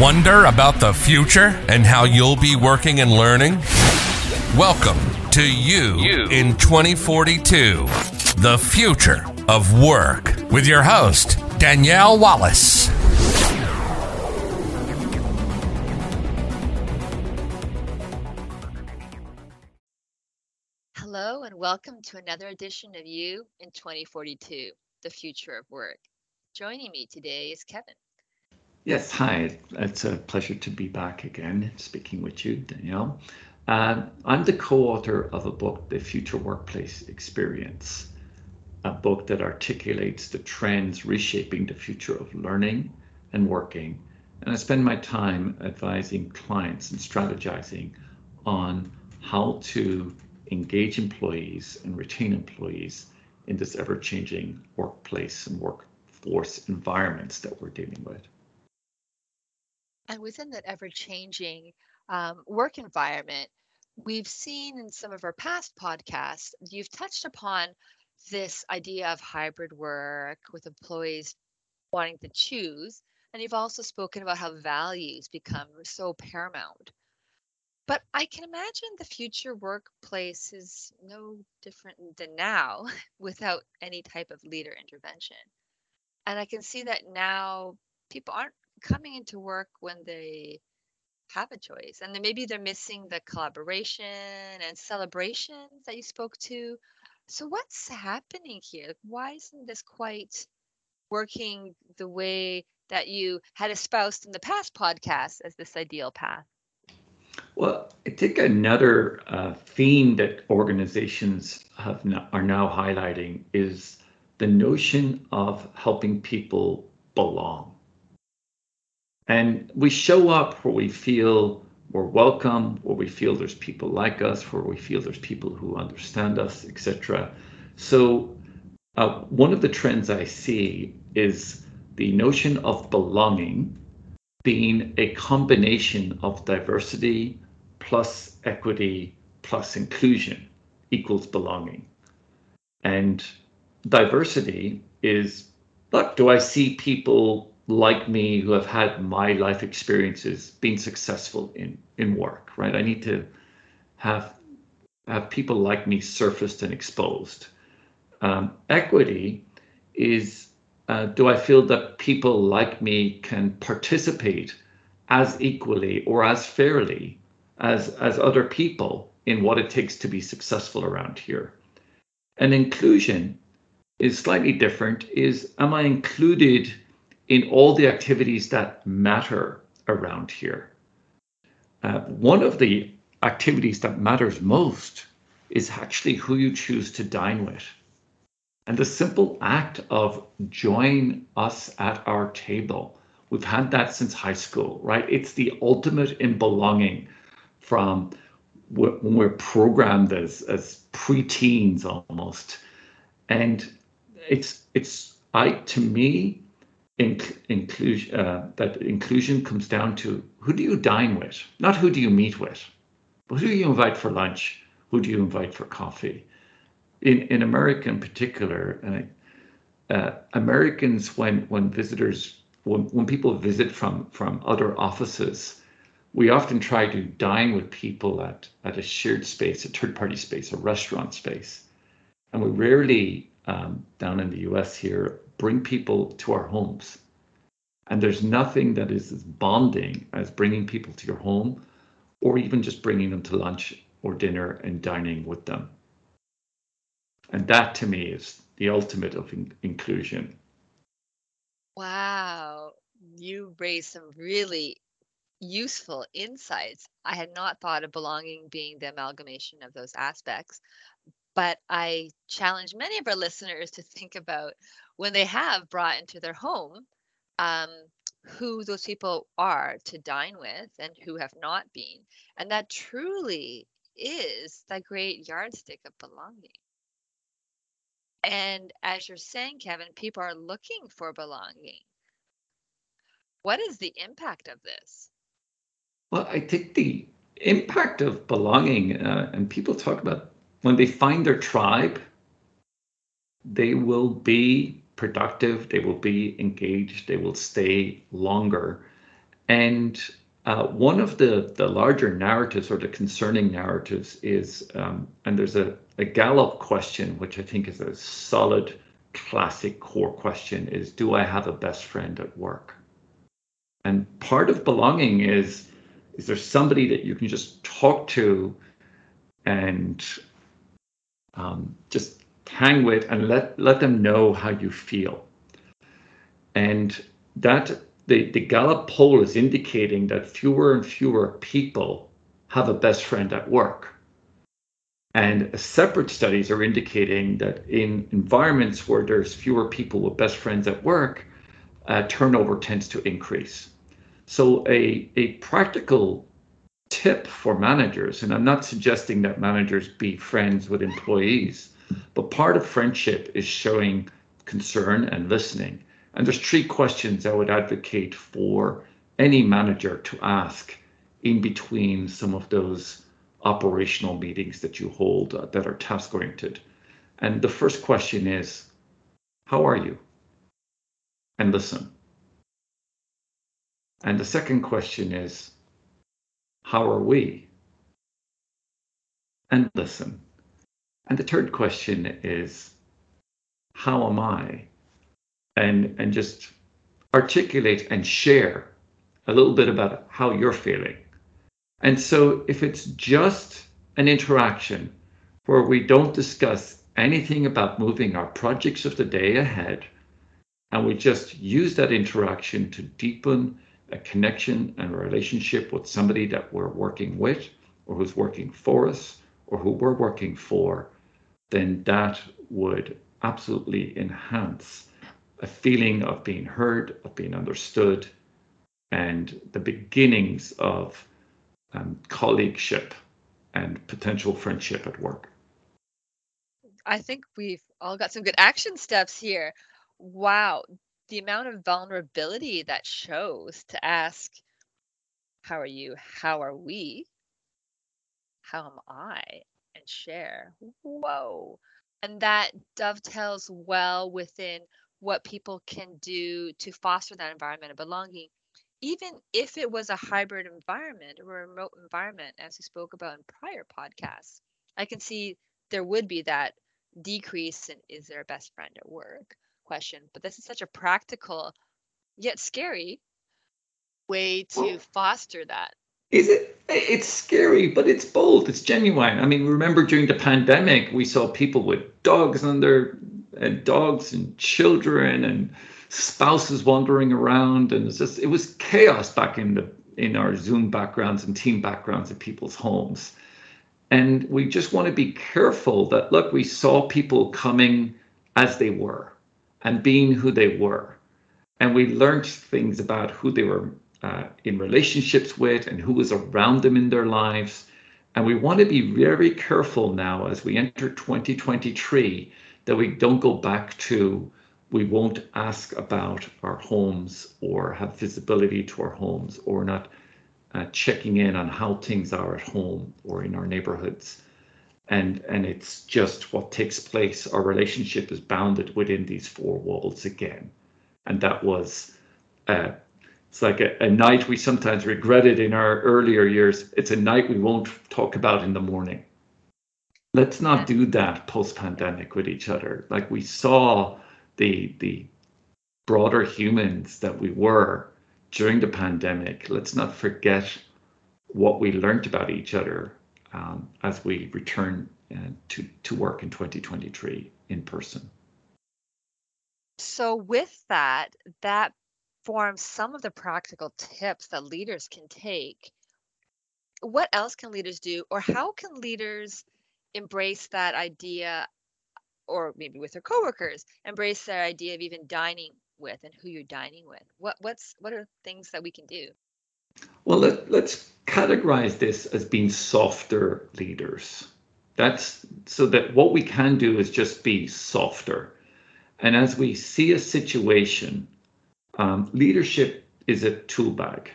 Wonder about the future and how you'll be working and learning? Welcome to You, you. in 2042, the future of work, with your host, Danielle Wallace. Hello, and welcome to another edition of You in 2042, the future of work. Joining me today is Kevin. Yes, hi. It's a pleasure to be back again speaking with you, Danielle. Uh, I'm the co author of a book, The Future Workplace Experience, a book that articulates the trends reshaping the future of learning and working. And I spend my time advising clients and strategizing on how to engage employees and retain employees in this ever changing workplace and workforce environments that we're dealing with. And within that ever changing um, work environment, we've seen in some of our past podcasts, you've touched upon this idea of hybrid work with employees wanting to choose. And you've also spoken about how values become so paramount. But I can imagine the future workplace is no different than now without any type of leader intervention. And I can see that now people aren't coming into work when they have a choice and then maybe they're missing the collaboration and celebrations that you spoke to. So what's happening here? Why isn't this quite working the way that you had espoused in the past podcast as this ideal path? Well i think another uh, theme that organizations have no, are now highlighting is the notion of helping people belong and we show up where we feel we're welcome, where we feel there's people like us, where we feel there's people who understand us, etc. So, uh, one of the trends I see is the notion of belonging being a combination of diversity plus equity plus inclusion equals belonging. And diversity is look, do I see people like me who have had my life experiences being successful in in work right? I need to have have people like me surfaced and exposed. Um, equity is uh, do i feel that people like me can participate as equally or as fairly as as other people in what it takes to be successful around here? And inclusion is slightly different is am i included in all the activities that matter around here. Uh, one of the activities that matters most is actually who you choose to dine with. And the simple act of join us at our table. We've had that since high school, right? It's the ultimate in belonging from when we're programmed as, as preteens almost. And it's, it's, I, to me, inclusion uh, that inclusion comes down to who do you dine with, not who do you meet with, but who do you invite for lunch, who do you invite for coffee. In in America in particular, uh, Americans when when visitors when, when people visit from from other offices, we often try to dine with people at at a shared space, a third party space, a restaurant space, and we rarely um, down in the U.S. here bring people to our homes. And there's nothing that is as bonding as bringing people to your home or even just bringing them to lunch or dinner and dining with them. And that to me is the ultimate of in- inclusion. Wow. You raised some really useful insights. I had not thought of belonging being the amalgamation of those aspects, but I challenge many of our listeners to think about when they have brought into their home um, who those people are to dine with and who have not been. And that truly is the great yardstick of belonging. And as you're saying, Kevin, people are looking for belonging. What is the impact of this? Well, I think the impact of belonging, uh, and people talk about when they find their tribe, they will be productive, they will be engaged, they will stay longer. And uh, one of the, the larger narratives or the concerning narratives is, um, and there's a, a Gallup question, which I think is a solid classic core question is, do I have a best friend at work? And part of belonging is, is there somebody that you can just talk to and um, just hang with and let, let them know how you feel. And that the, the Gallup poll is indicating that fewer and fewer people have a best friend at work. And separate studies are indicating that in environments where there's fewer people with best friends at work, uh, turnover tends to increase. So a, a practical tip for managers, and I'm not suggesting that managers be friends with employees, but part of friendship is showing concern and listening. And there's three questions I would advocate for any manager to ask in between some of those operational meetings that you hold uh, that are task oriented. And the first question is, how are you? And listen. And the second question is, how are we? And listen. And the third question is, how am I? And, and just articulate and share a little bit about how you're feeling. And so if it's just an interaction where we don't discuss anything about moving our projects of the day ahead, and we just use that interaction to deepen a connection and a relationship with somebody that we're working with or who's working for us or who we're working for, then that would absolutely enhance a feeling of being heard, of being understood, and the beginnings of um, colleagueship and potential friendship at work. I think we've all got some good action steps here. Wow, the amount of vulnerability that shows to ask, How are you? How are we? How am I? And share. Whoa. And that dovetails well within what people can do to foster that environment of belonging, even if it was a hybrid environment or a remote environment, as we spoke about in prior podcasts. I can see there would be that decrease in is there a best friend at work question, but this is such a practical yet scary way to well, foster that. Is it? It's scary, but it's bold. It's genuine. I mean, remember during the pandemic, we saw people with dogs and their and dogs and children and spouses wandering around, and it's just it was chaos back in the in our Zoom backgrounds and team backgrounds in people's homes. And we just want to be careful that look, we saw people coming as they were and being who they were. And we learned things about who they were uh, in relationships with and who was around them in their lives. And we want to be very careful now as we enter 2023 that we don't go back to we won't ask about our homes or have visibility to our homes or not uh, checking in on how things are at home or in our neighborhoods and and it's just what takes place. Our relationship is bounded within these four walls again. And that was uh, it's like a, a night we sometimes regretted in our earlier years. It's a night we won't talk about in the morning. Let's not do that post pandemic with each other. Like we saw the the broader humans that we were during the pandemic. Let's not forget what we learned about each other um, as we return uh, to, to work in 2023 in person. So, with that, that forms some of the practical tips that leaders can take. What else can leaders do, or how can leaders embrace that idea, or maybe with their coworkers, embrace their idea of even dining with and who you're dining with? What what's what are things that we can do? Well, let, let's categorize this as being softer leaders. That's so that what we can do is just be softer. And as we see a situation, um, leadership is a tool bag.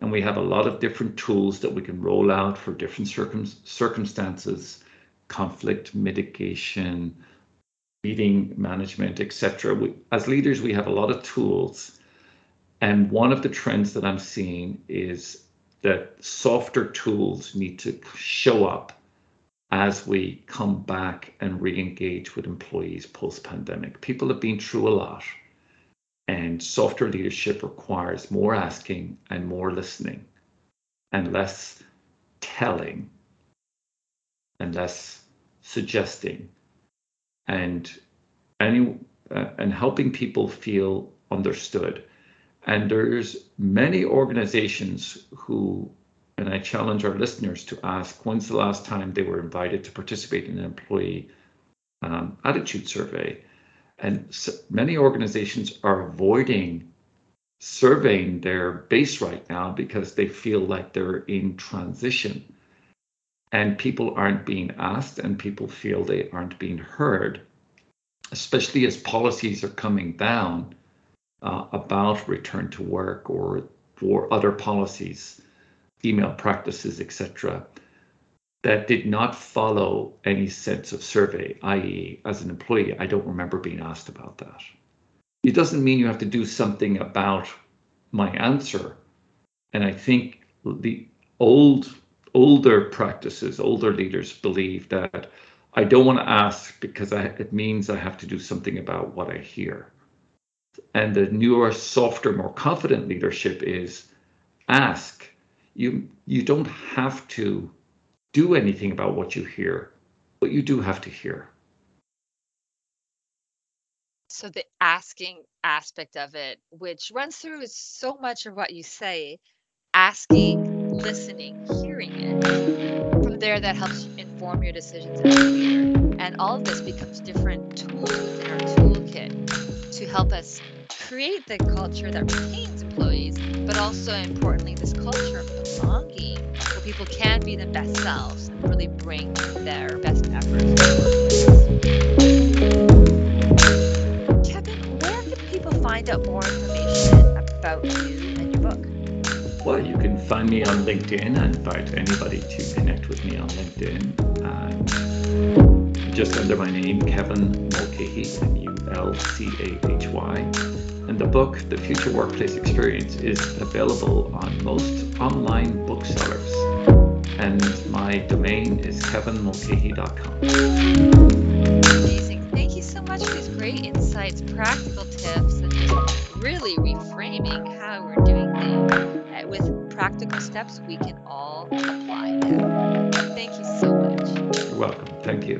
And we have a lot of different tools that we can roll out for different circum- circumstances, conflict mitigation, meeting management, etc. As leaders, we have a lot of tools And one of the trends that I'm seeing is that softer tools need to show up as we come back and re-engage with employees post-pandemic. People have been through a lot and softer leadership requires more asking and more listening and less telling and less suggesting and any uh, and helping people feel understood and there's many organizations who and I challenge our listeners to ask when's the last time they were invited to participate in an employee um, attitude survey. And so many organizations are avoiding surveying their base right now because they feel like they're in transition and people aren't being asked and people feel they aren't being heard, especially as policies are coming down uh, about return to work or for other policies female practices, etc., that did not follow any sense of survey, i.e., as an employee, I don't remember being asked about that. It doesn't mean you have to do something about my answer. And I think the old, older practices, older leaders believe that I don't want to ask because I, it means I have to do something about what I hear. And the newer, softer, more confident leadership is ask you you don't have to do anything about what you hear, but you do have to hear. So the asking aspect of it, which runs through so much of what you say, asking, listening, hearing it. From there, that helps you inform your decisions as a leader. And all of this becomes different tools within our toolkit to help us create the culture that retains employees, but also importantly, this culture of belonging where people can be their best selves and really bring their best efforts. To Kevin, where can people find out more information about you and your book? Well, you can find me on LinkedIn. I invite anybody to connect with me on LinkedIn. Just under my name, Kevin Mulcahy, M U L C A H Y. And the book, The Future Workplace Experience, is available on most online booksellers. And my domain is kevinmulcahy.com. Amazing. Thank you so much for these great insights, practical tips, and really reframing how we're doing things with practical steps we can all apply Now. Thank you so much. You're welcome. Thank you.